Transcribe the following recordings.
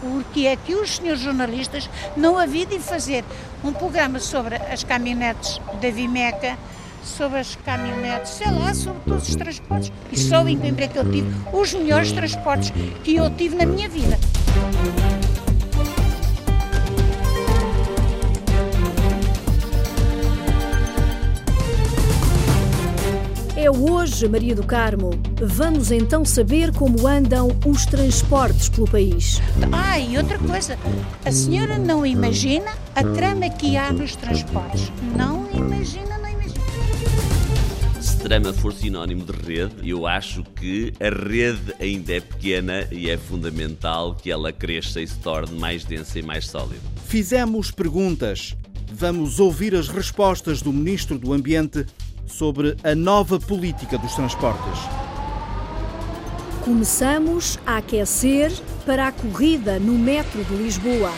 porque é que os senhores jornalistas não haviam de fazer um programa sobre as caminhonetes da Vimeca, sobre as caminhonetes, sei lá, sobre todos os transportes. E só em Coimbra que eu tive os melhores transportes que eu tive na minha vida. É hoje, Maria do Carmo. Vamos então saber como andam os transportes pelo país. Ah, e outra coisa, a senhora não imagina a trama que há nos transportes. Não imagina, não imagina. Se trama for sinónimo de rede, eu acho que a rede ainda é pequena e é fundamental que ela cresça e se torne mais densa e mais sólida. Fizemos perguntas. Vamos ouvir as respostas do Ministro do Ambiente sobre a nova política dos transportes. Começamos a aquecer para a corrida no metro de Lisboa.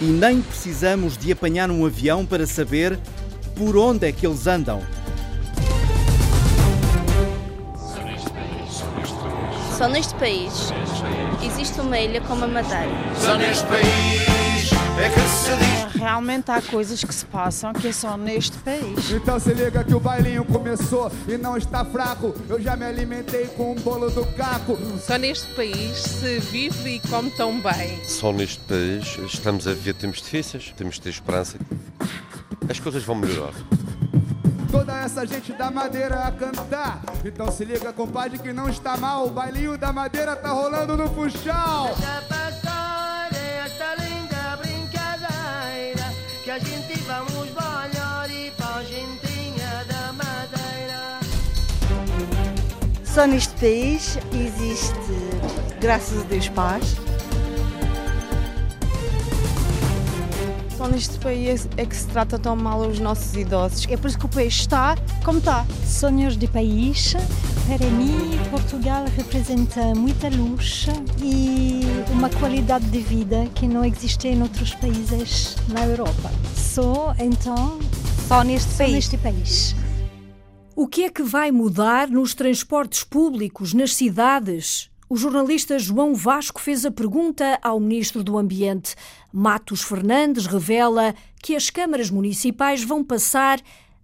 E nem precisamos de apanhar um avião para saber por onde é que eles andam. Só neste país existe uma ilha como a Madeira. Só neste país é que se diz. Realmente há coisas que se passam que é só neste país. Então se liga que o bailinho começou e não está fraco. Eu já me alimentei com um bolo do caco. Só neste país se vive e come tão bem. Só neste país estamos a viver tempos difíceis, temos de ter esperança. As coisas vão melhorar. Toda essa gente da madeira a cantar. Então se liga, compadre, que não está mal. O bailinho da madeira tá rolando no funchal. Só neste país existe, graças a Deus, paz. Só neste país é que se trata tão mal os nossos idosos. É por isso que o país está como está. Sonhos de país. Para mim, Portugal representa muita luz e uma qualidade de vida que não existe em outros países na Europa. Só então só neste só país. neste país. O que é que vai mudar nos transportes públicos, nas cidades? O jornalista João Vasco fez a pergunta ao Ministro do Ambiente. Matos Fernandes revela que as câmaras municipais vão passar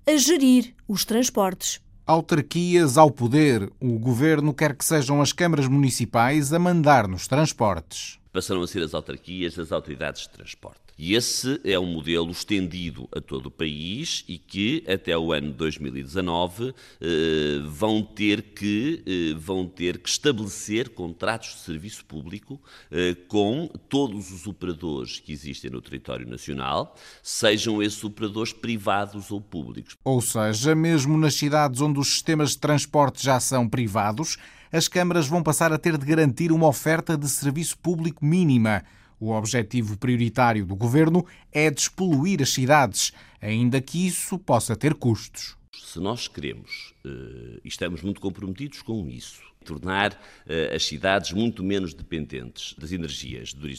a gerir os transportes. Autarquias ao poder. O governo quer que sejam as câmaras municipais a mandar nos transportes. Passarão a ser as autarquias as autoridades de transporte. E esse é um modelo estendido a todo o país e que até o ano 2019 eh, vão ter que eh, vão ter que estabelecer contratos de serviço público eh, com todos os operadores que existem no território nacional, sejam esses operadores privados ou públicos. Ou seja, mesmo nas cidades onde os sistemas de transporte já são privados, as câmaras vão passar a ter de garantir uma oferta de serviço público mínima. O objetivo prioritário do governo é despoluir as cidades, ainda que isso possa ter custos. Se nós queremos, e estamos muito comprometidos com isso, tornar as cidades muito menos dependentes das energias de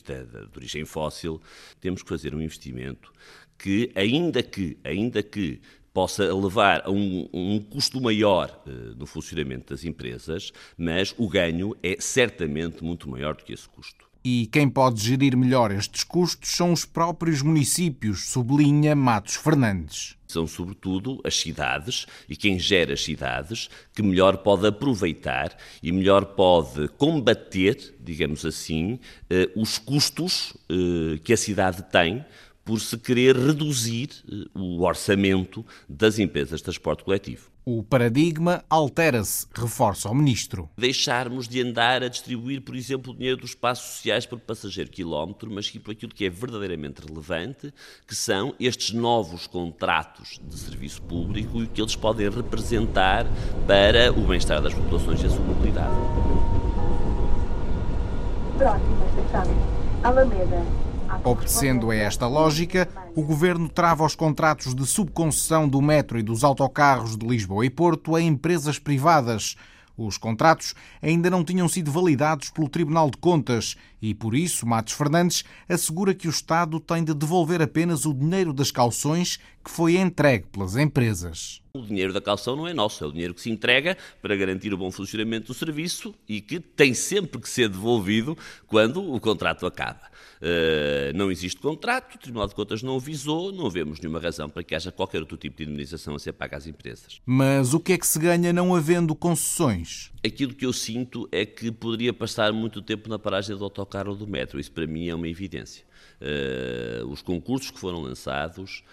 origem fóssil, temos que fazer um investimento que, ainda que, ainda que possa levar a um, um custo maior uh, no funcionamento das empresas, mas o ganho é certamente muito maior do que esse custo. E quem pode gerir melhor estes custos são os próprios municípios, sublinha Matos Fernandes. São, sobretudo, as cidades e quem gera as cidades que melhor pode aproveitar e melhor pode combater, digamos assim, uh, os custos uh, que a cidade tem por se querer reduzir o orçamento das empresas de transporte coletivo. O paradigma altera-se, reforça o Ministro. Deixarmos de andar a distribuir, por exemplo, o dinheiro dos passos sociais por passageiro quilómetro, mas sim por aquilo que é verdadeiramente relevante, que são estes novos contratos de serviço público e o que eles podem representar para o bem-estar das populações e a sua mobilidade. Próxima estação, Alameda. Obedecendo a esta lógica, o governo trava os contratos de subconcessão do metro e dos autocarros de Lisboa e Porto a empresas privadas. Os contratos ainda não tinham sido validados pelo Tribunal de Contas e, por isso, Matos Fernandes assegura que o Estado tem de devolver apenas o dinheiro das calções que foi entregue pelas empresas. O dinheiro da calção não é nosso, é o dinheiro que se entrega para garantir o bom funcionamento do serviço e que tem sempre que ser devolvido quando o contrato acaba. Uh, não existe contrato, o Tribunal de Contas não avisou, não vemos nenhuma razão para que haja qualquer outro tipo de indemnização a ser paga às empresas. Mas o que é que se ganha não havendo concessões? Aquilo que eu sinto é que poderia passar muito tempo na paragem do autocarro ou do metro. Isso para mim é uma evidência. Uh, os concursos que foram lançados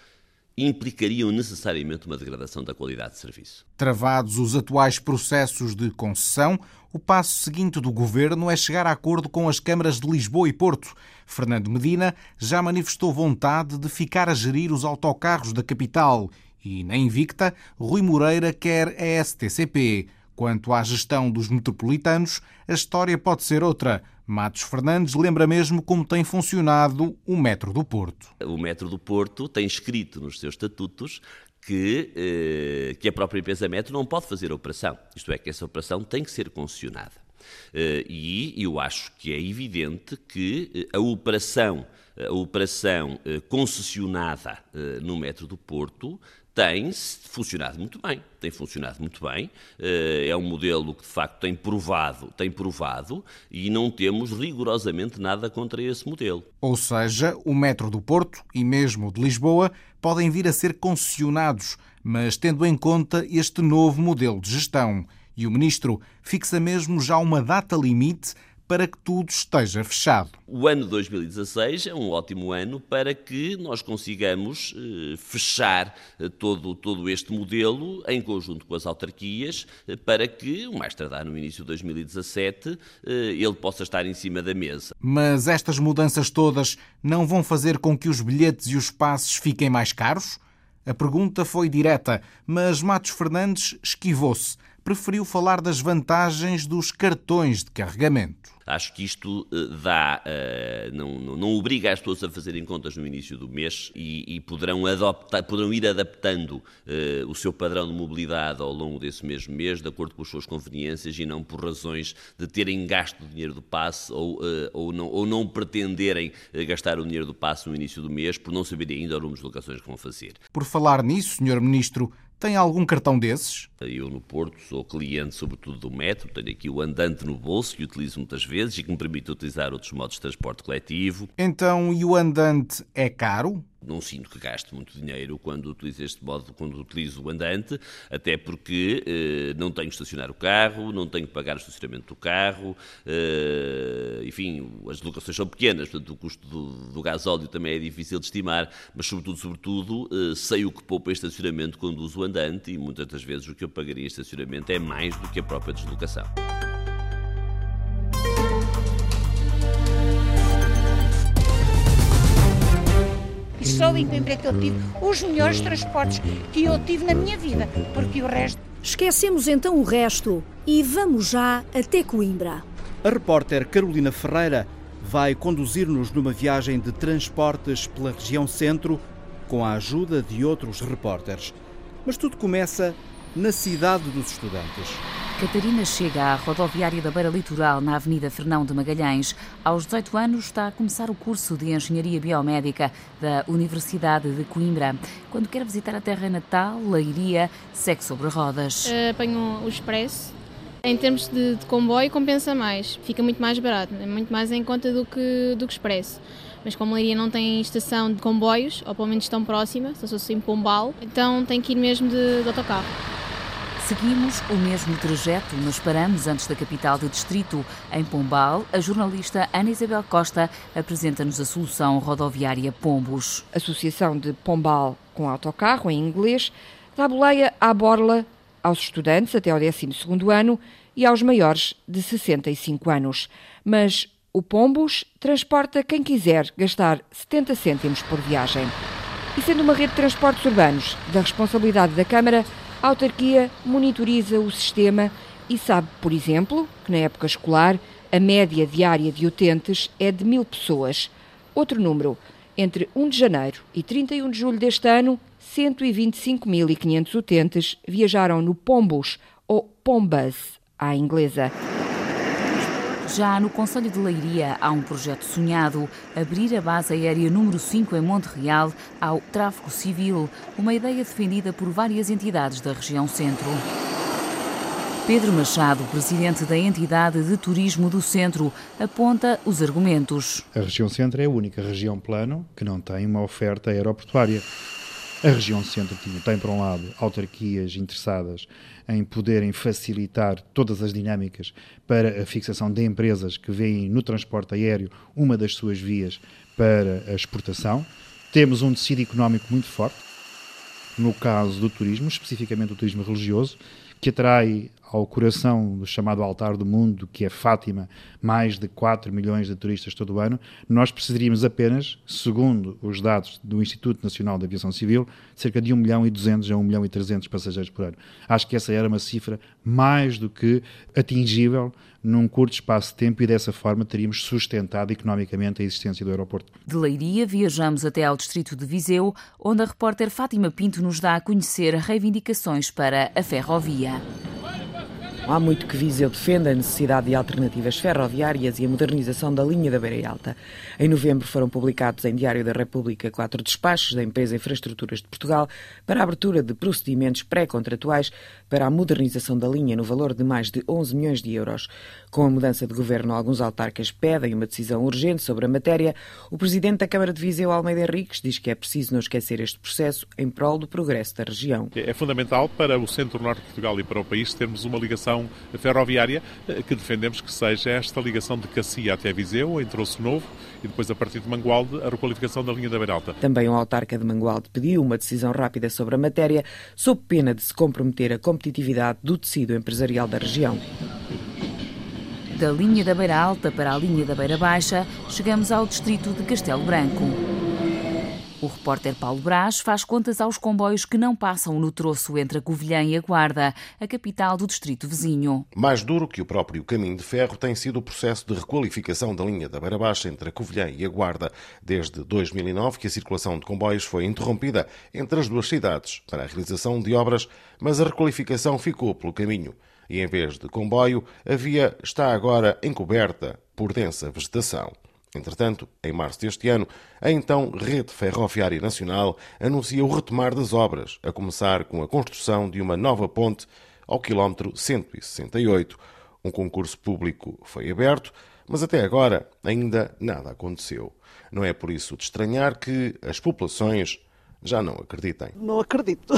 implicariam necessariamente uma degradação da qualidade de serviço. Travados os atuais processos de concessão, o passo seguinte do governo é chegar a acordo com as câmaras de Lisboa e Porto. Fernando Medina já manifestou vontade de ficar a gerir os autocarros da capital e, na Invicta, Rui Moreira quer a STCP. Quanto à gestão dos metropolitanos, a história pode ser outra. Matos Fernandes lembra mesmo como tem funcionado o Metro do Porto. O Metro do Porto tem escrito nos seus estatutos que, eh, que a própria empresa Metro não pode fazer a operação. Isto é, que essa operação tem que ser concessionada. Eh, e eu acho que é evidente que eh, a operação, a operação concessionada no Metro do Porto tem funcionado muito bem, tem funcionado muito bem, eh, é um modelo que de facto tem provado, tem provado e não temos rigorosamente nada contra esse modelo. Ou seja, o metro do Porto e mesmo de Lisboa podem vir a ser concessionados, mas tendo em conta este novo modelo de gestão. E o ministro fixa mesmo já uma data limite para que tudo esteja fechado. O ano 2016 é um ótimo ano para que nós consigamos eh, fechar eh, todo, todo este modelo em conjunto com as autarquias, eh, para que, o mais tardar no início de 2017, ele possa estar em cima da mesa. Mas estas mudanças todas não vão fazer com que os bilhetes e os passos fiquem mais caros? A pergunta foi direta, mas Matos Fernandes esquivou-se. Preferiu falar das vantagens dos cartões de carregamento. Acho que isto uh, dá, uh, não, não, obriga as pessoas a fazerem contas no início do mês e, e poderão, adoptar, poderão ir adaptando uh, o seu padrão de mobilidade ao longo desse mesmo mês, de acordo com as suas conveniências e não por razões de terem gasto o dinheiro do passe ou, ou, não, ou não pretenderem gastar o dinheiro do passe no início do mês por não saberem ainda o número de locações que vão fazer. Por falar nisso, Sr. Ministro, tem algum cartão desses? Eu no Porto sou cliente sobretudo do metro, tenho aqui o andante no bolso que utilizo muitas vezes e que me permite utilizar outros modos de transporte coletivo. Então, e o andante é caro? Não sinto que gaste muito dinheiro quando utilizo este modo, quando utilizo o andante, até porque eh, não tenho que estacionar o carro, não tenho que pagar o estacionamento do carro, eh, enfim, as locações são pequenas, portanto o custo do, do gasóleo também é difícil de estimar, mas sobretudo, sobretudo, eh, sei o que poupa em estacionamento quando uso o andante e muitas das vezes o que eu pagaria em estacionamento é mais do que a própria deslocação. Só o emprego que eu tive, os melhores transportes que eu tive na minha vida, porque o resto. Esquecemos então o resto e vamos já até Coimbra. A repórter Carolina Ferreira vai conduzir-nos numa viagem de transportes pela região centro com a ajuda de outros repórteres. Mas tudo começa na cidade dos estudantes. Catarina chega à rodoviária da Beira Litoral, na Avenida Fernão de Magalhães. Aos 18 anos está a começar o curso de Engenharia Biomédica da Universidade de Coimbra. Quando quer visitar a terra natal, Leiria, segue sobre rodas. Uh, apanho o expresso. Em termos de, de, comboio, compensa mais. Fica muito mais barato, é muito mais em conta do que, do que expresso. Mas como Leiria não tem estação de comboios, ou pelo menos tão próxima, só sou em Pombal, então tem que ir mesmo de, de autocarro. Seguimos o mesmo trajeto, mas paramos antes da capital do distrito. Em Pombal, a jornalista Ana Isabel Costa apresenta-nos a solução rodoviária Pombos. Associação de Pombal com autocarro, em inglês, dá boleia à borla aos estudantes até ao 12º ano e aos maiores de 65 anos. Mas o Pombos transporta quem quiser gastar 70 cêntimos por viagem. E sendo uma rede de transportes urbanos da responsabilidade da Câmara, a autarquia monitoriza o sistema e sabe, por exemplo, que na época escolar a média diária de utentes é de mil pessoas. Outro número, entre 1 de janeiro e 31 de julho deste ano, 125.500 utentes viajaram no Pombus ou Pombus, à inglesa. Já no Conselho de Leiria há um projeto sonhado, abrir a base aérea número 5 em Monte Real ao tráfego civil, uma ideia defendida por várias entidades da região centro. Pedro Machado, presidente da entidade de turismo do centro, aponta os argumentos. A região centro é a única região plano que não tem uma oferta aeroportuária. A região centro tem, por um lado, autarquias interessadas em poderem facilitar todas as dinâmicas para a fixação de empresas que veem no transporte aéreo uma das suas vias para a exportação. Temos um tecido económico muito forte, no caso do turismo, especificamente o turismo religioso, que atrai ao coração do chamado altar do mundo, que é Fátima, mais de 4 milhões de turistas todo o ano, nós precisaríamos apenas, segundo os dados do Instituto Nacional de Aviação Civil, cerca de 1 milhão e 200 a 1 milhão e 300 passageiros por ano. Acho que essa era uma cifra mais do que atingível num curto espaço de tempo e dessa forma teríamos sustentado economicamente a existência do aeroporto. De Leiria viajamos até ao distrito de Viseu, onde a repórter Fátima Pinto nos dá a conhecer reivindicações para a ferrovia. Há muito que Viseu defende a necessidade de alternativas ferroviárias e a modernização da linha da Beira Alta. Em novembro foram publicados em Diário da República quatro despachos da empresa Infraestruturas de Portugal para a abertura de procedimentos pré-contratuais para a modernização da linha no valor de mais de 11 milhões de euros. Com a mudança de governo, alguns autarcas pedem uma decisão urgente sobre a matéria. O presidente da Câmara de Viseu, Almeida Henriques, diz que é preciso não esquecer este processo em prol do progresso da região. É fundamental para o centro-norte de Portugal e para o país termos uma ligação ligação ferroviária eh, que defendemos que seja esta ligação de Cacia até Viseu, em Troço Novo, e depois a partir de Mangualde a requalificação da linha da Beiralta. Também o autarca de Mangualde pediu uma decisão rápida sobre a matéria, sob pena de se comprometer a competitividade do tecido empresarial da região. Da linha da Beira Alta para a linha da Beira Baixa, chegamos ao distrito de Castelo Branco. O repórter Paulo Brás faz contas aos comboios que não passam no troço entre a Covilhã e a Guarda, a capital do distrito vizinho. Mais duro que o próprio caminho de ferro tem sido o processo de requalificação da linha da Beira Baixa entre a Covilhã e a Guarda. Desde 2009 que a circulação de comboios foi interrompida entre as duas cidades para a realização de obras, mas a requalificação ficou pelo caminho. E em vez de comboio, a via está agora encoberta por densa vegetação. Entretanto, em março deste ano, a então Rede Ferroviária Nacional anuncia o retomar das obras, a começar com a construção de uma nova ponte ao quilómetro 168. Um concurso público foi aberto, mas até agora ainda nada aconteceu. Não é por isso de estranhar que as populações já não acreditem. Não acredito.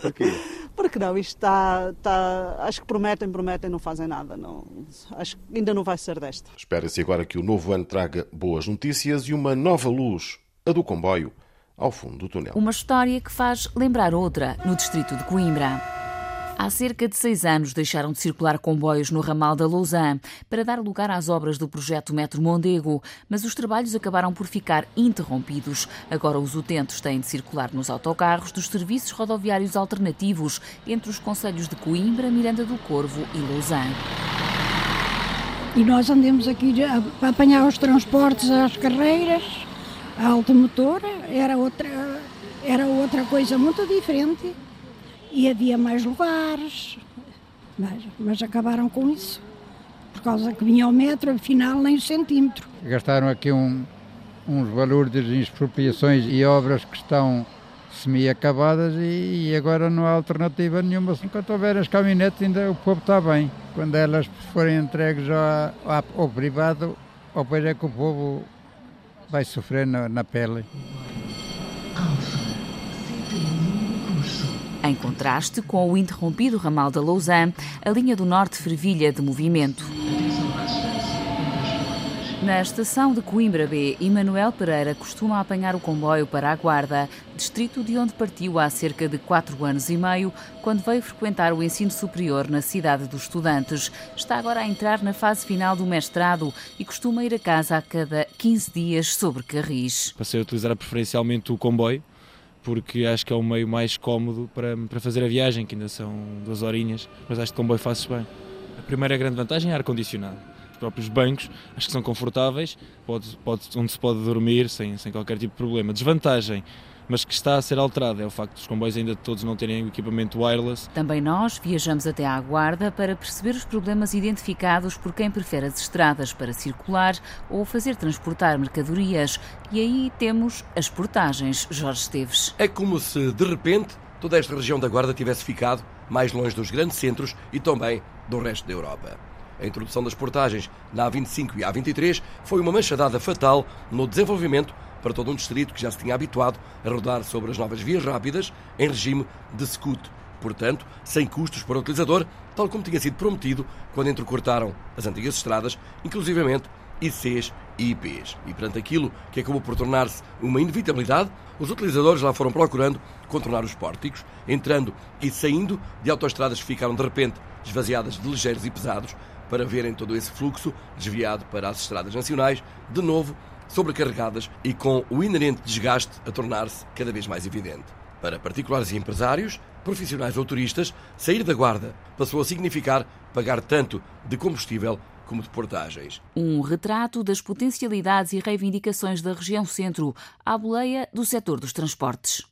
Por quê? Porque não, isto está, está. Acho que prometem, prometem, não fazem nada. Não, acho que ainda não vai ser desta. Espera-se agora que o novo ano traga boas notícias e uma nova luz, a do comboio, ao fundo do túnel. Uma história que faz lembrar outra no distrito de Coimbra. Há cerca de seis anos deixaram de circular comboios no ramal da Lausanne para dar lugar às obras do projeto Metro Mondego, mas os trabalhos acabaram por ficar interrompidos. Agora os utentes têm de circular nos autocarros dos serviços rodoviários alternativos entre os conselhos de Coimbra, Miranda do Corvo e Lausanne. E nós andemos aqui a apanhar os transportes às carreiras, a automotora, era outra, era outra coisa muito diferente e havia mais lugares, mas, mas acabaram com isso, por causa que vinha ao metro, afinal nem um centímetro. Gastaram aqui um, uns valores de expropriações e obras que estão semi-acabadas e, e, agora não há alternativa nenhuma. Enquanto houver as caminhonetes ainda o povo está bem. Quando elas forem entregues ao, ao privado, depois é que o povo vai sofrer na, na pele. Em contraste com o interrompido ramal da Lausanne, a linha do norte fervilha de movimento. Na estação de Coimbra B, Emanuel Pereira costuma apanhar o comboio para a Guarda, distrito de onde partiu há cerca de quatro anos e meio, quando veio frequentar o ensino superior na cidade dos estudantes. Está agora a entrar na fase final do mestrado e costuma ir a casa a cada 15 dias sobre carris. Passei a utilizar preferencialmente o comboio, porque acho que é o meio mais cómodo para, para fazer a viagem, que ainda são duas horinhas, mas acho que comboio fazes bem. A primeira grande vantagem é ar-condicionado. Os próprios bancos acho que são confortáveis, pode, pode, onde se pode dormir sem, sem qualquer tipo de problema. Desvantagem, mas que está a ser alterada. É o facto dos comboios ainda todos não terem o equipamento wireless. Também nós viajamos até à Guarda para perceber os problemas identificados por quem prefere as estradas para circular ou fazer transportar mercadorias. E aí temos as portagens, Jorge Esteves. É como se, de repente, toda esta região da Guarda tivesse ficado mais longe dos grandes centros e também do resto da Europa. A introdução das portagens na A25 e A23 foi uma machadada fatal no desenvolvimento para todo um distrito que já se tinha habituado a rodar sobre as novas vias rápidas em regime de scoot. Portanto, sem custos para o utilizador, tal como tinha sido prometido quando entrecortaram as antigas estradas, inclusivamente ICs e IPs. E perante aquilo que acabou por tornar-se uma inevitabilidade, os utilizadores lá foram procurando contornar os pórticos, entrando e saindo de autoestradas que ficaram de repente esvaziadas de ligeiros e pesados, para verem todo esse fluxo desviado para as estradas nacionais, de novo sobrecarregadas e com o inerente desgaste a tornar-se cada vez mais evidente. Para particulares e empresários, profissionais ou turistas, sair da guarda passou a significar pagar tanto de combustível como de portagens. Um retrato das potencialidades e reivindicações da região centro, à boleia do setor dos transportes.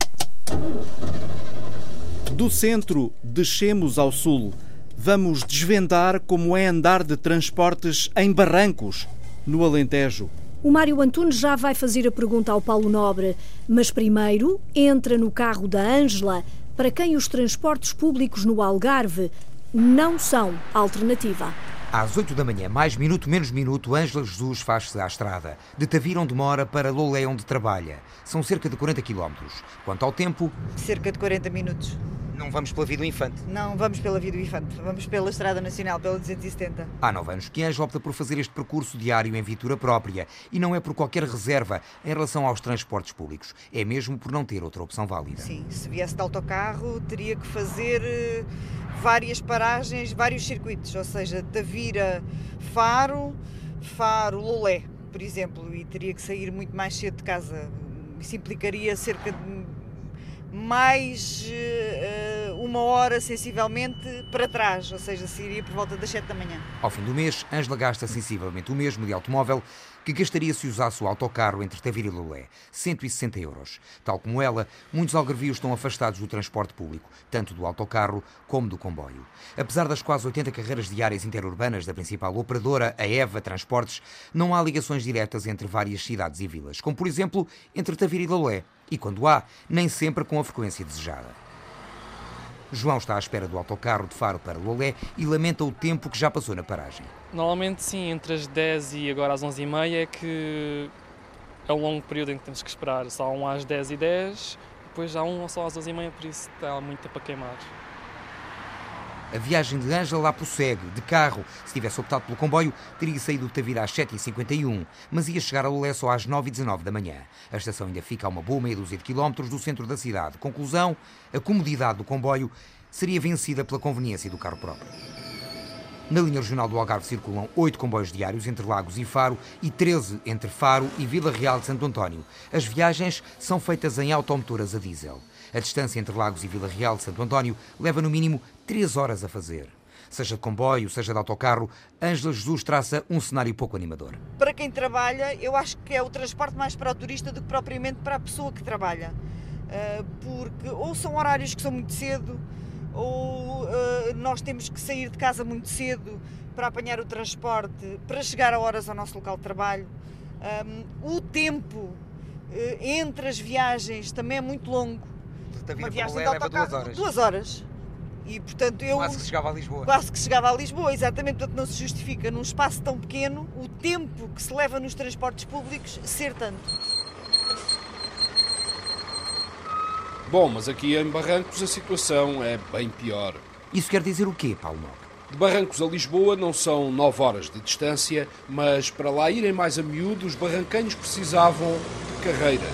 Do centro, descemos ao sul vamos desvendar como é andar de transportes em barrancos, no Alentejo. O Mário Antunes já vai fazer a pergunta ao Paulo Nobre, mas primeiro entra no carro da Ângela, para quem os transportes públicos no Algarve não são alternativa. Às 8 da manhã, mais minuto menos minuto, Ângela Jesus faz-se à estrada. De Tavira, onde mora, para Lolé, onde trabalha. São cerca de 40 quilómetros. Quanto ao tempo... Cerca de 40 minutos. Não vamos pela Via do Infante? Não, vamos pela Via do Infante. Vamos pela Estrada Nacional, pela 270. Há nove anos que Anjo opta por fazer este percurso diário em viatura própria e não é por qualquer reserva em relação aos transportes públicos. É mesmo por não ter outra opção válida. Sim, se viesse de autocarro teria que fazer eh, várias paragens, vários circuitos, ou seja, Tavira, Faro, Faro, Lolé, por exemplo, e teria que sair muito mais cedo de casa. Isso implicaria cerca de mais uh, uma hora sensivelmente para trás, ou seja, seria por volta das 7 da manhã. Ao fim do mês, Ângela gasta sensivelmente o mesmo de automóvel que gastaria se usasse o autocarro entre Tavira e Lolé, 160 euros. Tal como ela, muitos algarvios estão afastados do transporte público, tanto do autocarro como do comboio. Apesar das quase 80 carreiras diárias interurbanas da principal operadora, a EVA Transportes, não há ligações diretas entre várias cidades e vilas, como por exemplo entre Tavira e Lolé, e quando há, nem sempre com a frequência desejada. João está à espera do autocarro de Faro para Lolé e lamenta o tempo que já passou na paragem. Normalmente sim, entre as 10 e agora às 11h30 é que é um longo período em que temos que esperar. Só um às 10 e 10 depois há um só às 11h30, por isso está muito tempo a queimar. A viagem de Ângela lá prossegue, de carro. Se tivesse optado pelo comboio, teria saído de Tavira às 7h51, mas ia chegar a Lolé só às 9h19 da manhã. A estação ainda fica a uma boa meia dúzia de quilómetros do centro da cidade. Conclusão, a comodidade do comboio seria vencida pela conveniência do carro próprio. Na linha regional do Algarve circulam oito comboios diários entre Lagos e Faro e 13 entre Faro e Vila Real de Santo António. As viagens são feitas em automotoras a diesel. A distância entre Lagos e Vila Real de Santo António leva no mínimo 3 horas a fazer. Seja de comboio, seja de autocarro, Ângela Jesus traça um cenário pouco animador. Para quem trabalha, eu acho que é o transporte mais para o turista do que propriamente para a pessoa que trabalha. Ah, porque ou são horários que são muito cedo, ou uh, nós temos que sair de casa muito cedo para apanhar o transporte, para chegar a horas ao nosso local de trabalho. Um, o tempo uh, entre as viagens também é muito longo. Uma viagem de autocarro, duas horas. Duas horas. E, portanto, eu, quase que chegava a Lisboa. Quase que chegava a Lisboa, exatamente. Portanto, não se justifica num espaço tão pequeno o tempo que se leva nos transportes públicos ser tanto. Bom, mas aqui em Barrancos a situação é bem pior. Isso quer dizer o quê, Paulo Nobre? De Barrancos a Lisboa não são 9 horas de distância, mas para lá irem mais a miúdo, os barranquenhos precisavam de carreiras.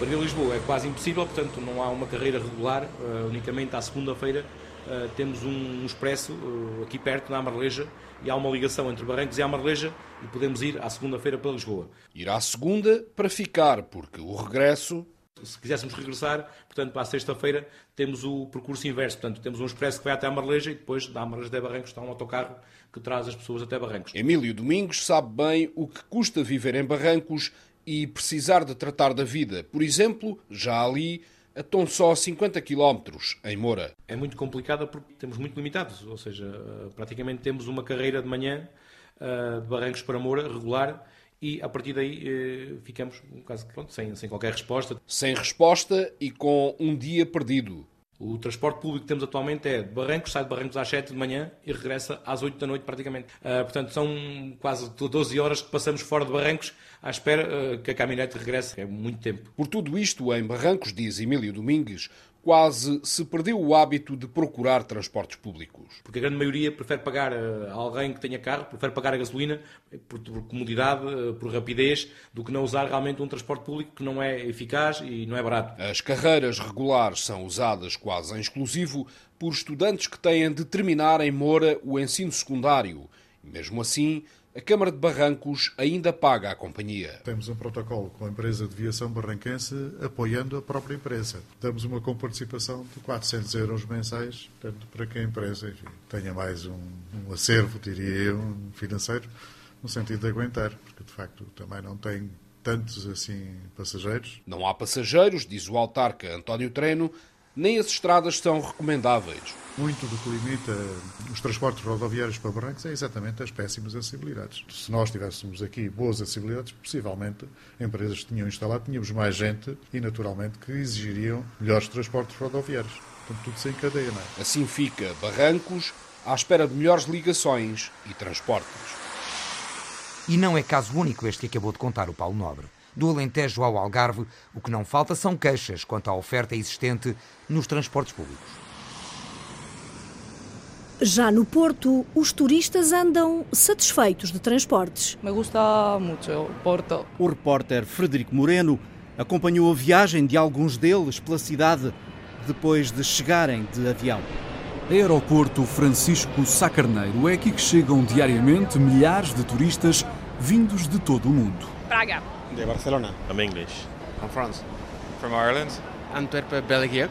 Para ir a Lisboa é quase impossível, portanto não há uma carreira regular, uh, unicamente à segunda-feira uh, temos um, um expresso uh, aqui perto, na Amarleja, e há uma ligação entre Barrancos e Amarleja e podemos ir à segunda-feira para Lisboa. Ir à segunda para ficar, porque o regresso se quiséssemos regressar, portanto, para a sexta-feira, temos o percurso inverso. Portanto, temos um expresso que vai até a Marleja e depois da Marleja até Barrancos está um autocarro que traz as pessoas até Barrancos. Emílio Domingos sabe bem o que custa viver em Barrancos e precisar de tratar da vida, por exemplo, já ali, a tão só 50 km em Moura. É muito complicada porque temos muito limitados, ou seja, praticamente temos uma carreira de manhã de Barrancos para Moura regular e a partir daí eh, ficamos quase pronto, sem, sem qualquer resposta. Sem resposta e com um dia perdido. O transporte público que temos atualmente é de Barrancos, sai de Barrancos às 7 de manhã e regressa às 8 da noite praticamente. Uh, portanto, são quase 12 horas que passamos fora de Barrancos à espera uh, que a caminhonete regresse. É muito tempo. Por tudo isto, em Barrancos, diz Emílio Domingues, quase se perdeu o hábito de procurar transportes públicos. Porque a grande maioria prefere pagar a alguém que tenha carro, prefere pagar a gasolina por, por, comodidade, por rapidez, do que não usar realmente um transporte público que não é eficaz e não é barato. As carreiras regulares são usadas quase em exclusivo por estudantes que têm de terminar em Moura o ensino secundário. Mesmo assim, a Câmara de Barrancos ainda paga a companhia. Temos um protocolo com a empresa de viação barranquense apoiando a própria empresa. Damos uma comparticipação de 400 euros mensais, portanto, para que a empresa enfim, tenha mais um, um acervo, diria eu, financeiro, no sentido de aguentar, porque de facto também não tem tantos assim passageiros. Não há passageiros, diz o autarca António Treno, nem as estradas são recomendáveis. Muito do que limita os transportes rodoviários para Barrancos é exatamente as péssimas acessibilidades. Se nós tivéssemos aqui boas acessibilidades, possivelmente empresas que tinham instalado, tínhamos mais gente e, naturalmente, que exigiriam melhores transportes rodoviários. Portanto, tudo se encadeia, não é? Assim fica Barrancos à espera de melhores ligações e transportes. E não é caso único este que acabou de contar o Paulo Nobre. Do Alentejo ao Algarve, o que não falta são queixas quanto à oferta existente nos transportes públicos. Já no Porto, os turistas andam satisfeitos de transportes. Me gusta muito o Porto. O repórter Frederico Moreno acompanhou a viagem de alguns deles pela cidade depois de chegarem de avião. Aeroporto Francisco Sacarneiro é aqui que chegam diariamente milhares de turistas vindos de todo o mundo. Praga. De Barcelona. I'm English. I'm France. From Ireland. Antwerp, Belgium.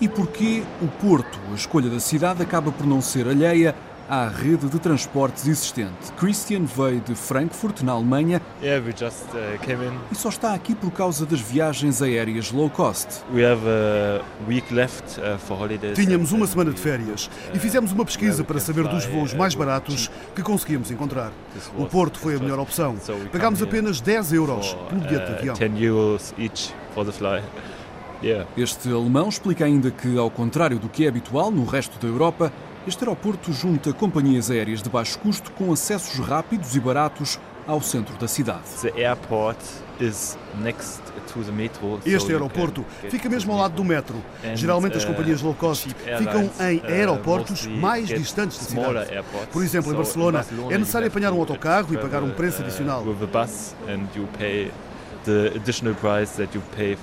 E porquê o Porto? A escolha da cidade acaba por não ser alheia à rede de transportes existente. Christian veio de Frankfurt, na Alemanha, yeah, we just, uh, came in. e só está aqui por causa das viagens aéreas low cost. We have a week left uh, for holidays. Tínhamos uma semana de férias e fizemos uma pesquisa para saber dos voos mais baratos que conseguíamos encontrar. O Porto foi a melhor opção. Pagámos apenas 10 euros pelo bilhete de avião. 10 euros each for the fly. Yeah. Este alemão explica ainda que, ao contrário do que é habitual no resto da Europa, este aeroporto junta companhias aéreas de baixo custo com acessos rápidos e baratos ao centro da cidade. The airport is next to the metro, Este aeroporto fica mesmo ao lado do metro. Geralmente as uh, companhias low cost ficam em aeroportos mais distantes da cidade. Por exemplo, em Barcelona é necessário apanhar um autocarro e pagar um preço adicional.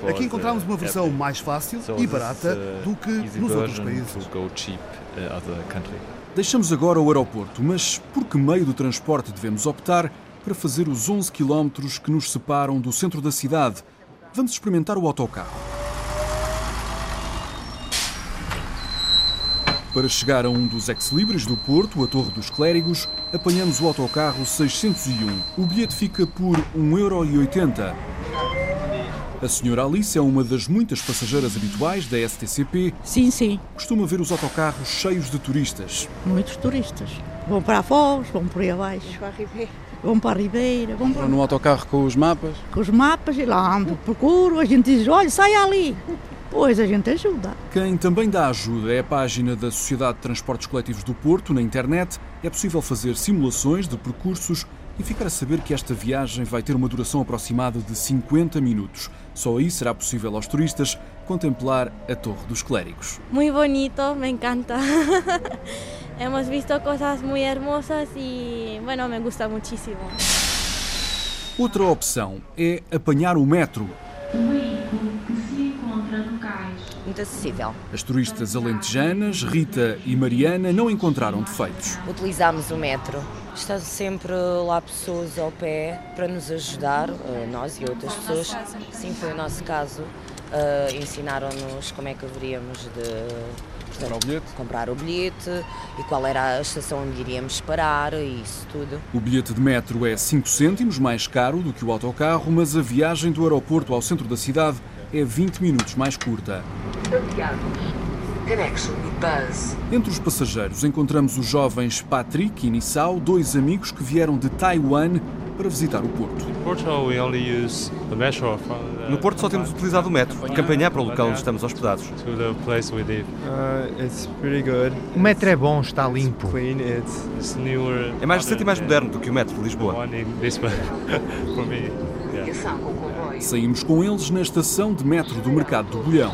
Aqui encontramos uma versão mais fácil e barata do que nos outros países. Deixamos agora o aeroporto, mas por que meio do transporte devemos optar para fazer os 11 km que nos separam do centro da cidade? Vamos experimentar o autocarro. Para chegar a um dos ex-libris do Porto, a Torre dos Clérigos, apanhamos o autocarro 601. O bilhete fica por 1,80€. A senhora Alice é uma das muitas passageiras habituais da STCP. Sim, sim. Costuma ver os autocarros cheios de turistas. Muitos turistas. Vão para a Foz, vão por aí abaixo. Vão para a Ribeira. Vão para a Ribeira. Vão para... no autocarro com os mapas? Com os mapas e lá ando, procuro. A gente diz, olha, sai ali. Pois a gente ajuda. Quem também dá ajuda é a página da Sociedade de Transportes Coletivos do Porto na internet. É possível fazer simulações de percursos e ficar a saber que esta viagem vai ter uma duração aproximada de 50 minutos. Só aí será possível aos turistas contemplar a Torre dos Clérigos. Muito bonito, me encanta. Hemos visto cosas muy hermosas y bueno, me gusta muchísimo. Outra opção é apanhar o metro. Muito acessível. As turistas alentejanas, Rita e Mariana, não encontraram defeitos. Utilizámos o metro. Estão sempre lá pessoas ao pé para nos ajudar, nós e outras pessoas. Sim, foi o nosso caso. Uh, Ensinaram-nos como é que haveríamos de Comprar o bilhete? Comprar o bilhete e qual era a estação onde iríamos parar e isso tudo. O bilhete de metro é 5 cêntimos mais caro do que o autocarro, mas a viagem do aeroporto ao centro da cidade é 20 minutos mais curta. Entre os passageiros encontramos os jovens Patrick e Nissau, dois amigos que vieram de Taiwan para visitar o Porto. No Porto só temos utilizado o metro, de campanhar para o local onde estamos hospedados. O metro é bom, está limpo. É mais recente e mais moderno do que o metro de Lisboa. Saímos com eles na estação de metro do Mercado do Bolhão.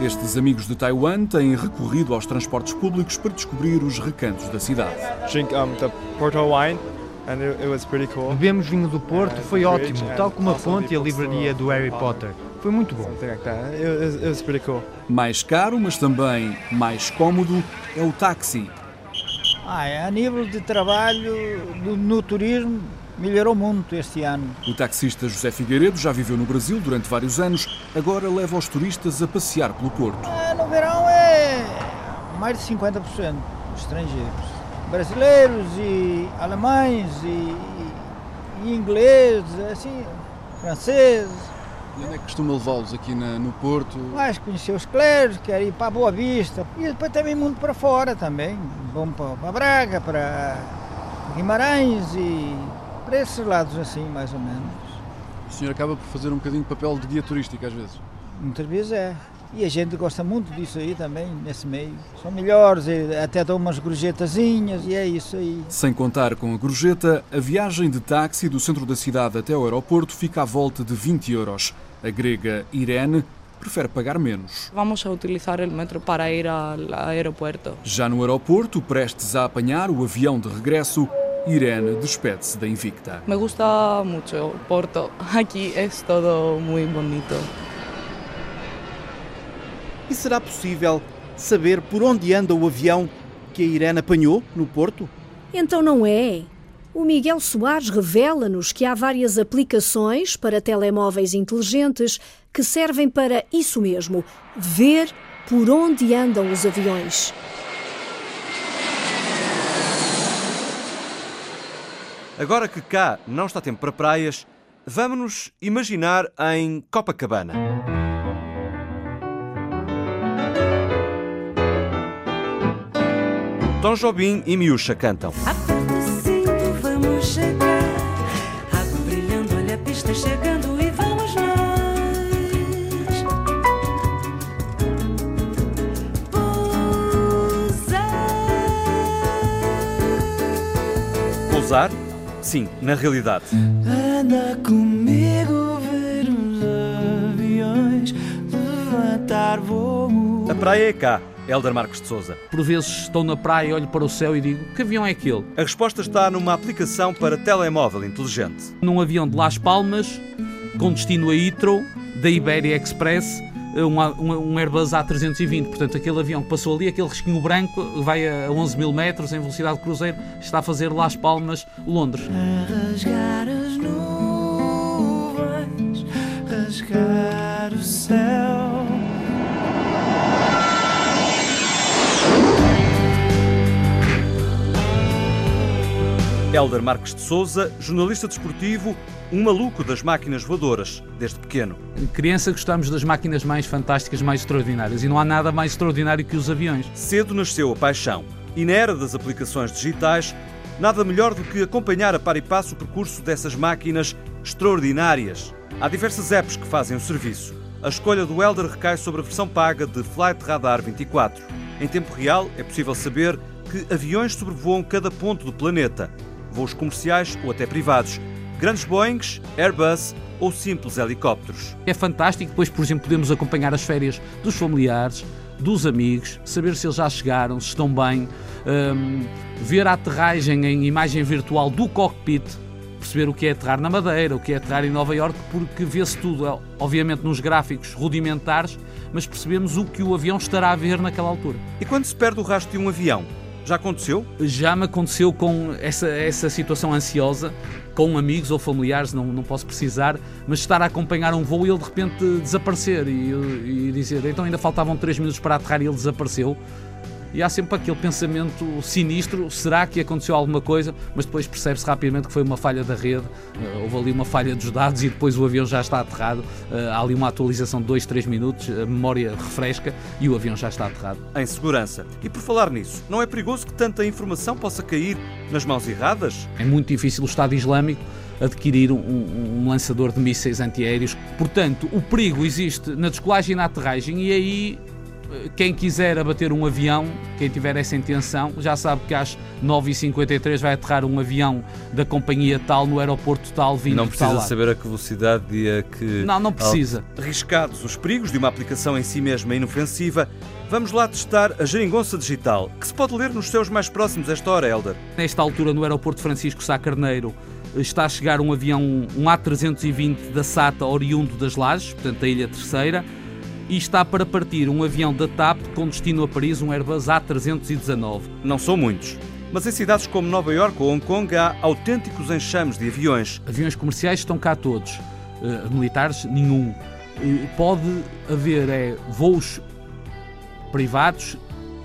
Estes amigos de Taiwan têm recorrido aos transportes públicos para descobrir os recantos da cidade. Bebemos vinho do Porto, foi ótimo, tal como a fonte e a livraria do Harry Potter. Foi muito bom. Mais caro, mas também mais cômodo, é o táxi. Ah, a nível de trabalho no turismo, melhorou muito este ano. O taxista José Figueiredo já viveu no Brasil durante vários anos, agora leva os turistas a passear pelo Porto. É, no verão é mais de 50% estrangeiros. Brasileiros e alemães e, e ingleses, assim, franceses. E onde é que costuma levá-los aqui na, no Porto? Mais conhecer os clérigos, quer ir para Boa Vista. E depois também muito para fora também. Vamos para, para Braga, para Guimarães e para esses lados assim, mais ou menos. O senhor acaba por fazer um bocadinho de papel de guia turístico às vezes? Muitas vezes é. E a gente gosta muito disso aí também, nesse meio. São melhores, até dão umas gorjetazinhas e é isso aí. Sem contar com a gorjeta, a viagem de táxi do centro da cidade até o aeroporto fica à volta de 20 euros. A grega Irene prefere pagar menos. Vamos a utilizar o metro para ir ao aeroporto. Já no aeroporto, prestes a apanhar o avião de regresso, Irene despede-se da Invicta. Me gusta muito Porto. Aqui é todo muito bonito. E será possível saber por onde anda o avião que a Irene apanhou no Porto? Então não é. O Miguel Soares revela-nos que há várias aplicações para telemóveis inteligentes que servem para isso mesmo: ver por onde andam os aviões. Agora que cá não está tempo para praias, vamos-nos imaginar em Copacabana. Tom Jobim e Miúcha cantam. Sim, na realidade. Anda comigo ver os aviões levantar voo. A praia é cá. Helder Marcos de Souza. Por vezes estou na praia, olho para o céu e digo: que avião é aquele? A resposta está numa aplicação para telemóvel inteligente. Num avião de Las Palmas, com destino a Heathrow, da Iberia Express, um, um, um, Airbus A320. Portanto, aquele avião que passou ali, aquele risquinho branco, vai a 11 mil metros em velocidade de cruzeiro, está a fazer Las Palmas, Londres. A as nuvens, rasgar o céu. Helder Marques de Souza, jornalista desportivo, um maluco das máquinas voadoras, desde pequeno. Criança gostamos das máquinas mais fantásticas, mais extraordinárias, e não há nada mais extraordinário que os aviões. Cedo nasceu a paixão, e na era das aplicações digitais, nada melhor do que acompanhar a par e passo o percurso dessas máquinas extraordinárias. Há diversas apps que fazem o serviço. A escolha do Helder recai sobre a versão paga de Flight Radar 24. Em tempo real, é possível saber que aviões sobrevoam cada ponto do planeta, voos comerciais ou até privados, grandes Boeings, Airbus ou simples helicópteros. É fantástico, depois, por exemplo, podemos acompanhar as férias dos familiares, dos amigos, saber se eles já chegaram, se estão bem, um, ver a aterragem em imagem virtual do cockpit, perceber o que é aterrar na Madeira, o que é aterrar em Nova Iorque, porque vê-se tudo, obviamente, nos gráficos rudimentares, mas percebemos o que o avião estará a ver naquela altura. E quando se perde o rastro de um avião? Já aconteceu? Já me aconteceu com essa, essa situação ansiosa, com amigos ou familiares, não, não posso precisar, mas estar a acompanhar um voo e ele de repente desaparecer e, e dizer então ainda faltavam 3 minutos para aterrar e ele desapareceu e há sempre aquele pensamento sinistro: será que aconteceu alguma coisa? Mas depois percebe-se rapidamente que foi uma falha da rede, uh, houve ali uma falha dos dados e depois o avião já está aterrado. Uh, há ali uma atualização de 2, 3 minutos, a memória refresca e o avião já está aterrado. Em segurança. E por falar nisso, não é perigoso que tanta informação possa cair nas mãos erradas? É muito difícil o Estado Islâmico adquirir um, um, lançador de mísseis antiaéreos. Portanto, o perigo existe na descolagem e na aterragem, e aí quem quiser abater um avião, quem tiver essa intenção, já sabe que às 9h53 vai aterrar um avião da companhia tal no aeroporto tal vindo Não precisa tal saber a que velocidade e a que... Não, não precisa. Riscados os perigos de uma aplicação em si mesma inofensiva, vamos lá testar a geringonça digital, que se pode ler nos seus mais próximos esta hora, Helder. Nesta altura, no aeroporto Francisco Sá Carneiro, está a chegar um avião, um A320 da SATA oriundo das Lajes, portanto da Ilha Terceira, e está para partir um avião da TAP com destino a Paris, um Airbus A319. Não são muitos. Mas em cidades como Nova York ou Hong Kong há autênticos enxames de aviões. Aviões comerciais estão cá todos, uh, militares nenhum. Uh, pode haver é, voos privados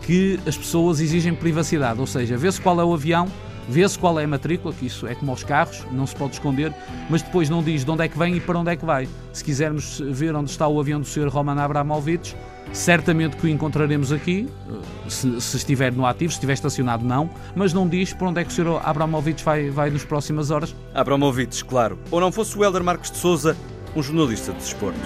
que as pessoas exigem privacidade, ou seja, vê-se qual é o avião, vê-se qual é a matrícula, que isso é como aos carros, não se pode esconder, mas depois não diz de onde é que vem e para onde é que vai. Se quisermos ver onde está o avião do Sr. Roman Abramovich, certamente que o encontraremos aqui, eh, se, se, estiver no ativo, se estiver estacionado não, mas não diz para onde é que o Sr. Abramovich vai, vai nas próximas horas. Abramovich, claro. Ou não fosse o Helder Marques de Souza, um jornalista de desporto.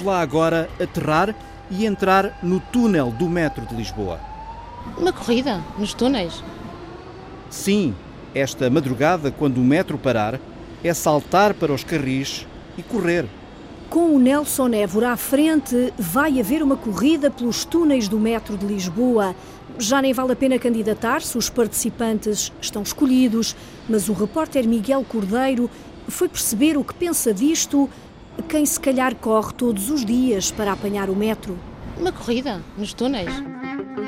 Vamos lá agora aterrar e entrar no túnel do metro de Lisboa. Uma corrida nos túneis? Sim, esta madrugada, quando o metro parar, é saltar para os carris e correr. Com o Nelson Évora à frente, vai haver uma corrida pelos túneis do metro de Lisboa. Já nem vale a pena candidatar-se, os participantes estão escolhidos, mas o repórter Miguel Cordeiro foi perceber o que pensa disto quem se calhar corre todos os dias para apanhar o metro. Uma corrida nos túneis.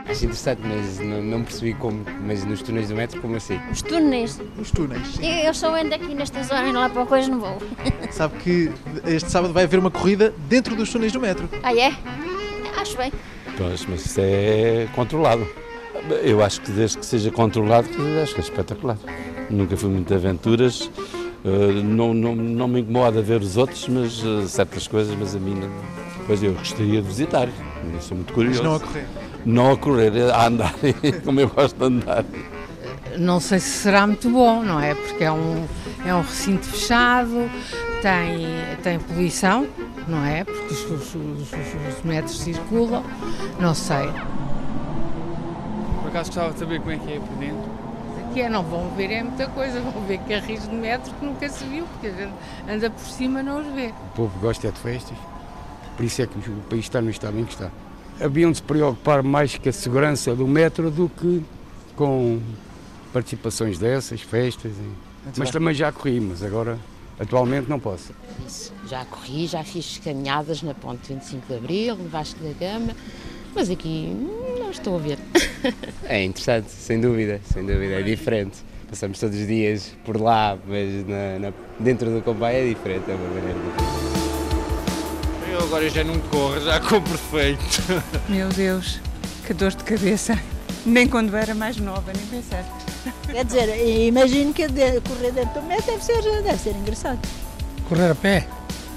Acho interessante, mas não, não, percebi como. Mas nos túneis do metro, como assim? Os túneis. Os túneis, sim. Eu, eu só ando aqui nestas horas, lá para coisa não vou. Sabe que este sábado vai haver uma corrida dentro dos túneis do metro. Ah, é? Acho bem. Pois, mas isso é controlado. Eu acho que desde que seja controlado, acho que é espetacular. Nunca fui muito de aventuras, não, não, não me incomoda ver os outros, mas uh, certas coisas, mas a mim, não. pois eu gostaria de visitar. Eu sou muito curioso. Mas não a correr? Não a correr, a andar, como eu gosto de andar. Não sei se será muito bom, não é? Porque é um, é um recinto fechado, tem, tem poluição, não é? Porque os, os, os, os metros circulam, não sei. Por acaso gostava de saber como é que é por dentro que é, não vão ver é muita coisa, vão ver carris de metro que nunca se viu, porque a gente anda por cima não os vê. O povo gosta de festas, por isso é que o país está no estado em que está. Haviam de se preocupar mais com a segurança do metro do que com participações dessas, festas. E... Mas também já corri, mas agora atualmente não posso. Isso, já corri, já fiz caminhadas na Ponte 25 de Abril, no Vasco da Gama, mas aqui não estou a ver. É interessante, sem dúvida, sem dúvida, é diferente. Passamos todos os dias por lá, mas na, na, dentro do comboio é diferente, é uma maneira diferente. Eu agora já não corro, já compro feito. Meu Deus, que dor de cabeça. Nem quando era mais nova, nem pensar. Quer dizer, imagino que correr dentro do metro deve ser, deve ser engraçado. Correr a pé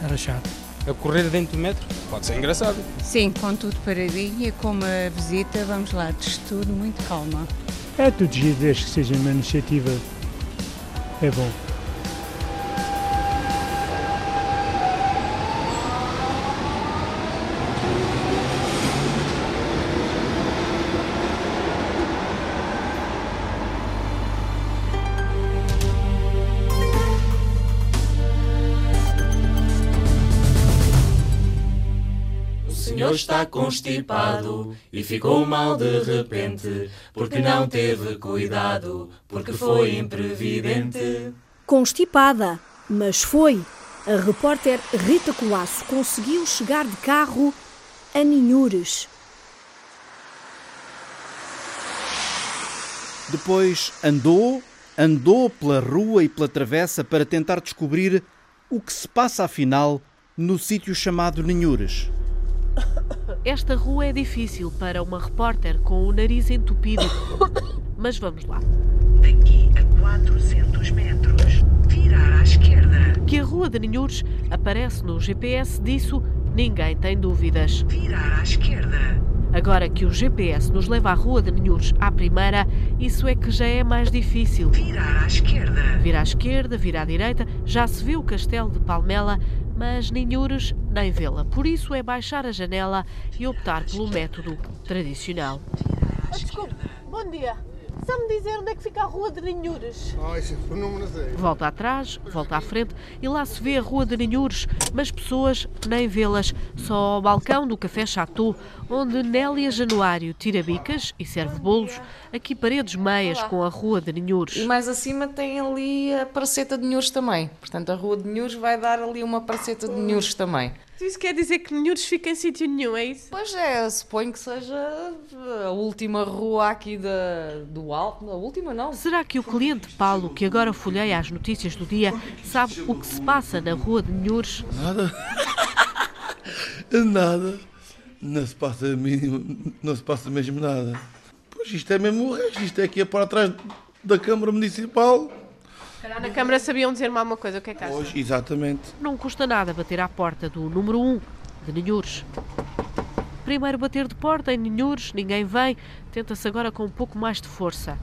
era chato. A correr dentro do metro pode ser engraçado. Sim, com tudo paradinho e com uma visita, vamos lá, de tudo muito calma. É tudo giro, desde que seja uma iniciativa, é bom. Está constipado e ficou mal de repente, porque não teve cuidado, porque foi imprevidente. Constipada, mas foi. A repórter Rita Colasso conseguiu chegar de carro a Ninhures. Depois andou, andou pela rua e pela travessa para tentar descobrir o que se passa afinal no sítio chamado Ninhures. Esta rua é difícil para uma repórter com o nariz entupido. Mas vamos lá. Daqui a 400 metros, virar à esquerda. Que a Rua de Ninhures aparece no GPS disso, ninguém tem dúvidas. Virar à esquerda. Agora que o GPS nos leva à Rua de Ninhures à primeira, isso é que já é mais difícil. Virar à esquerda. Vir à esquerda, vir à direita, já se vê o castelo de Palmela, mas Ninhures nem vê-la. Por isso é baixar a janela e optar pelo método tradicional. Desculpe, bom dia. Sabe-me dizer onde é que fica a Rua de Ninhures? Ah, esse número sei. Volta atrás, volta à frente e lá se vê a Rua de Ninhures, mas pessoas nem vê-las, só ao balcão do Café Chateau, onde Nélia Januário tira bicas e serve bolos, aqui paredes meias com a Rua de Ninhures. E mais acima tem ali a Praceta de Ninhures também. Portanto, a Rua de Ninhures vai dar ali uma Praceta de Ninhures também. Isso quer dizer que Ninhures fica em sítio nenhum, é isso? Pois é, suponho que seja a última rua aqui da, do Alto. A última não. Será que o cliente Paulo, que agora folheia as notícias do dia, sabe o que se passa na Rua de Ninhures? Nada. Nada. Não se passa mínimo, não se passa mesmo nada. Pois isto é mesmo o resto, isto é aqui a para trás da Câmara Municipal. Calhar na Câmara sabiam dizer-me alguma coisa, o que é que acha? Pois, exatamente. Não custa nada bater à porta do número 1 de Ninhures. Primeiro bater de porta em Ninhures, ninguém vem, tenta-se agora com um pouco mais de força.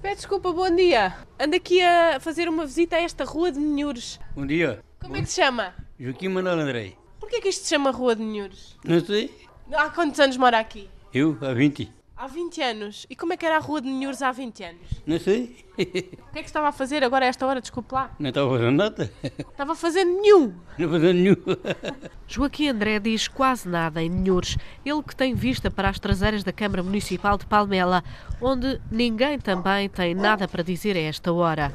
Pede desculpa, bom dia. Ando aqui a fazer uma visita a esta Rua de Ninhures. Bom dia. Como é que se chama? Joaquim Manuel Andrei. Porquê que isto se chama Rua de Ninhures? Não sei. Há quantos anos mora aqui? Eu, há 20. Há 20 anos. E como é que era a Rua de Ninhures há 20 anos? Não sei. O que é que estava a fazer agora a esta hora? Desculpe lá. Não estava fazendo nada. Estava a fazer nenhum. Não fazendo nenhum. Joaquim André diz quase nada em Ninhures. Ele que tem vista para as traseiras da Câmara Municipal de Palmela, onde ninguém também tem nada para dizer a esta hora.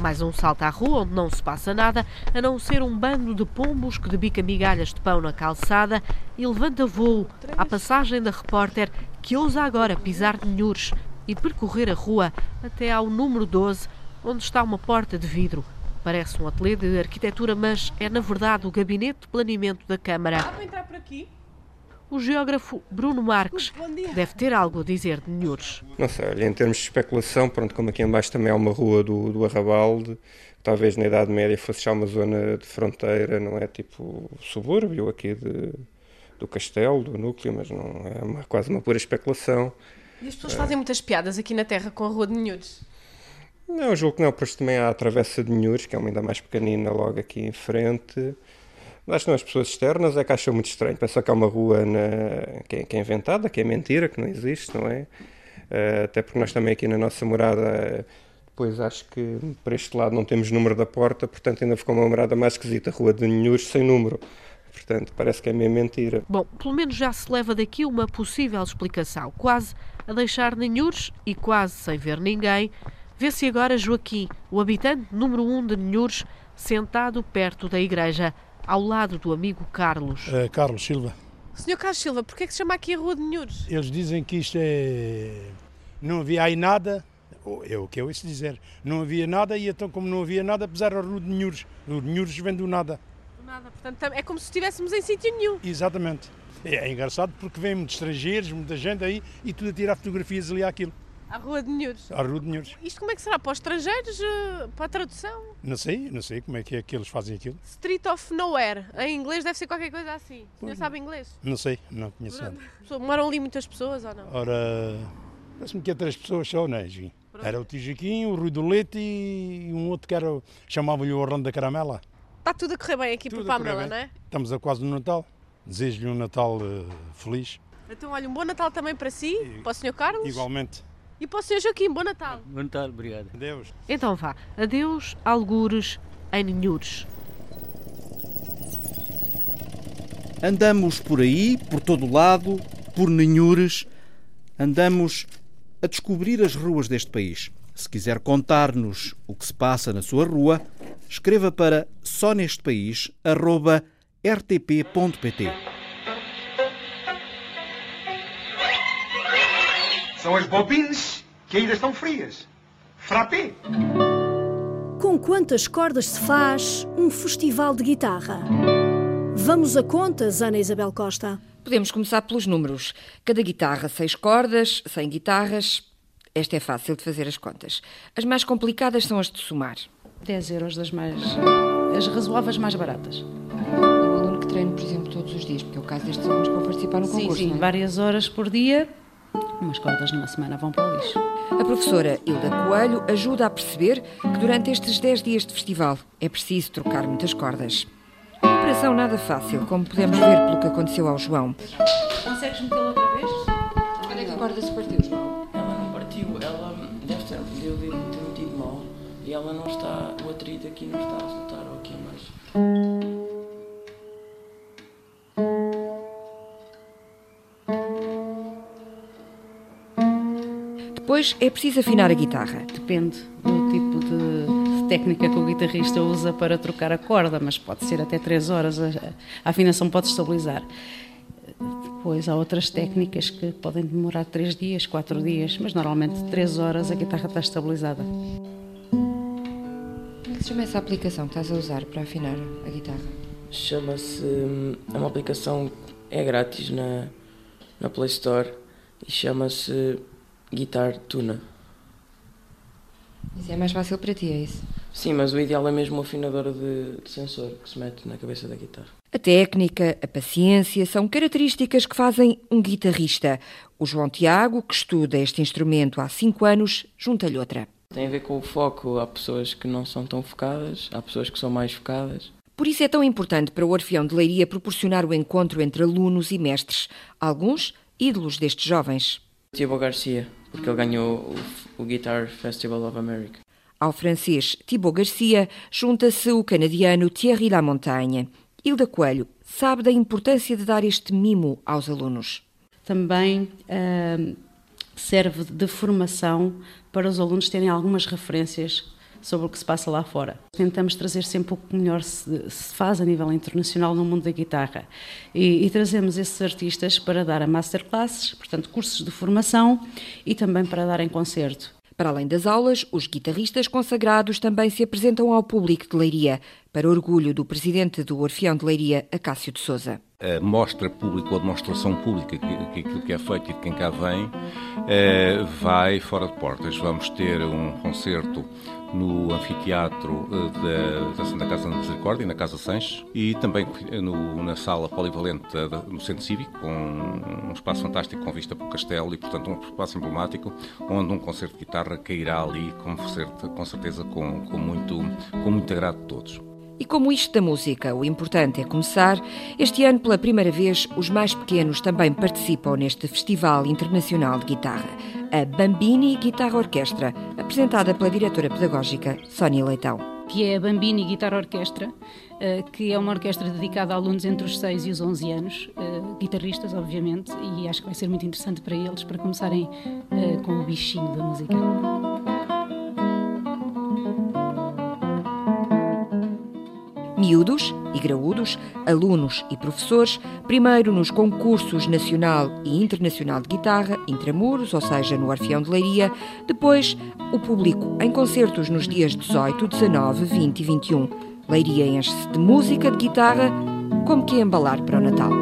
Mais um salto à rua onde não se passa nada, a não ser um bando de pombos que debica migalhas de pão na calçada e levanta voo à passagem da repórter que ousa agora pisar Ninhures e percorrer a rua até ao número 12, onde está uma porta de vidro. Parece um ateliê de arquitetura, mas é na verdade o gabinete de planeamento da Câmara. Dá para entrar por aqui? O geógrafo Bruno Marques deve ter algo a dizer de Ninhures. Não sei, olha, em termos de especulação, pronto, como aqui embaixo também há uma rua do, do Arrabalde, talvez na Idade Média fosse já uma zona de fronteira, não é tipo subúrbio aqui de, do castelo, do núcleo, mas não é uma, quase uma pura especulação. E as pessoas fazem muitas piadas aqui na Terra com a Rua de Ninhures? Não, eu julgo que não, pois também há a Travessa de Ninhures, que é uma ainda mais pequenina logo aqui em frente. Mas acho que não, as pessoas externas é que acham muito estranho. Pensam que há uma rua na... que, é, que é inventada, que é mentira, que não existe, não é? Uh, até porque nós também aqui na nossa morada, depois acho que por este lado não temos número da porta, portanto ainda ficou uma morada mais esquisita, Rua de Ninhures sem número. Portanto, parece que é meio mentira. Bom, pelo menos já se leva daqui uma possível explicação. Quase a deixar Ninhures e quase sem ver ninguém, vê-se agora Joaquim, o habitante número 1 um de Ninhures, sentado perto da igreja, ao lado do amigo Carlos. Uh, Carlos Silva. Senhor Carlos Silva, porquê é que se chama aqui a Rua de Ninhures? Eles dizem que isto é... Não havia aí nada, é o que eu ouço dizer. Não havia nada e então como não havia nada, puseram a Rua de Ninhures. O de Ninhures vem do nada. Nada, portanto é como se estivéssemos em sítio nenhum. Exatamente. É, é engraçado porque vem muitos estrangeiros, muita gente aí e tudo a tirar fotografias ali àquilo. À Rua de Ninhures. À Rua de Ninhures. Isto como é que será? Para os estrangeiros? eh, Para a tradução? Não sei, não sei como é que é que eles fazem aquilo. Street of Nowhere. Em inglês deve ser qualquer coisa assim. O senhor sabe inglês? Não sei, não conheço nada. Moram ali muitas pessoas ou não? Ora, parece-me que é três pessoas só, não é? Era o Tijaquinho, o Rui do Leite e um outro que era, chamavam-lhe o Orlando da Caramela. Está tudo a correr bem aqui por Tudo a correr Pamela, não é? Estamos a quase no Natal. Desejo-lhe um Natal eh, feliz. Então, olha, um bom Natal também para si, para o Sr. Carlos Igualmente. e para o Sr. Joaquim. Bom Natal. Bom Natal, obrigado. Adeus. Então vá, adeus, algures, em Ninhures. Andamos por aí, por todo lado, por Ninhures, andamos a descobrir as ruas deste país. Se quiser contar-nos o que se passa na sua rua, escreva para só neste país rtp.pt. São as bobines que ainda estão frias. Frappé! Com quantas cordas se faz um festival de guitarra? Vamos a contas, Ana Isabel Costa. Podemos começar pelos números. Cada guitarra, seis cordas, cem guitarras. Esta é fácil de fazer as contas. As mais complicadas são as de somar. 10 euros das mais. as razoáveis mais baratas. Um aluno que treina, por exemplo, todos os dias, porque é o caso destes alunos que vão participar no sim, concurso. Sim, não é? várias horas por dia, umas cordas numa semana vão para o lixo. A professora Hilda Coelho ajuda a perceber que durante estes 10 dias de festival é preciso trocar muitas cordas. Uma operação nada fácil, como podemos ver pelo que aconteceu ao João. Consegues metê-la outra vez? Quando é que a corda se partiu, ela não está, o atrito aqui não está a soltar ou aqui mais. Depois é preciso afinar a guitarra. Depende do tipo de técnica que o guitarrista usa para trocar a corda, mas pode ser até 3 horas, a, a afinação pode estabilizar. Depois há outras técnicas que podem demorar 3 dias, 4 dias, mas normalmente 3 horas a guitarra está estabilizada. Se chama essa aplicação que estás a usar para afinar a guitarra? Chama-se. É uma aplicação é grátis na, na Play Store e chama-se Guitar Tuna. Isso é mais fácil para ti, é isso? Sim, mas o ideal é mesmo o afinador de, de sensor que se mete na cabeça da guitarra. A técnica, a paciência são características que fazem um guitarrista. O João Tiago, que estuda este instrumento há 5 anos, junta-lhe outra. Tem a ver com o foco. Há pessoas que não são tão focadas, há pessoas que são mais focadas. Por isso é tão importante para o Orfeão de Leiria proporcionar o encontro entre alunos e mestres, alguns ídolos destes jovens. Tiago Garcia, porque ele ganhou o, o Guitar Festival of America. Ao francês Thibaut Garcia junta-se o canadiano Thierry Lamontagne. Hilda Coelho sabe da importância de dar este mimo aos alunos. Também uh, serve de formação para os alunos terem algumas referências sobre o que se passa lá fora. Tentamos trazer sempre o que melhor se, se faz a nível internacional no mundo da guitarra e, e, trazemos esses artistas para dar a masterclasses, portanto cursos de formação e também para dar em concerto. Para além das aulas, os guitarristas consagrados também se apresentam ao público de Leiria, para orgulho do presidente do Orfeão de Leiria, Acácio de Souza. A mostra pública ou a demonstração pública que, aquilo que é feito e de quem cá vem eh, vai fora de portas. Vamos ter um concerto no anfiteatro da, da Santa Casa da Misericórdia, na Casa Sanches, e também no, na sala polivalente da, no Centro Cívico, com um espaço fantástico com vista para o castelo e, portanto, um espaço emblemático, onde um concerto de guitarra cairá ali, com, com certeza, com, com, muito, com muito agrado de todos. E como isto da música, o importante é começar, este ano, pela primeira vez, os mais pequenos também participam neste Festival Internacional de Guitarra, a Bambini Guitarra Orquestra, apresentada pela diretora pedagógica Sónia Leitão. Que é a Bambini Guitarra Orquestra, que é uma orquestra dedicada a alunos entre os 6 e os 11 anos, guitarristas, obviamente, e acho que vai ser muito interessante para eles, para começarem com o bichinho da música. Miúdos e graúdos, alunos e professores, primeiro nos concursos nacional e internacional de guitarra, intramuros, ou seja, no Orfeão de Leiria, depois o público em concertos nos dias 18, 19, 20 e 21. Leiria enche-se de música de guitarra, como que embalar para o Natal.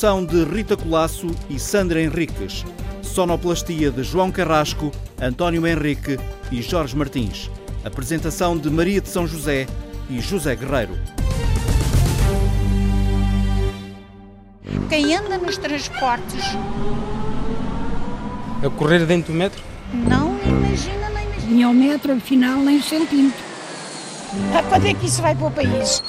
Produção de Rita Colasso e Sandra Henriques. Sonoplastia de João Carrasco, António Henrique e Jorge Martins. Apresentação de Maria de São José e José Guerreiro. Quem anda nos transportes A correr dentro do metro? não imagina nem imagina. nem ao metro, afinal, nem um centímetro. Ah, Quando é que isso vai para o país?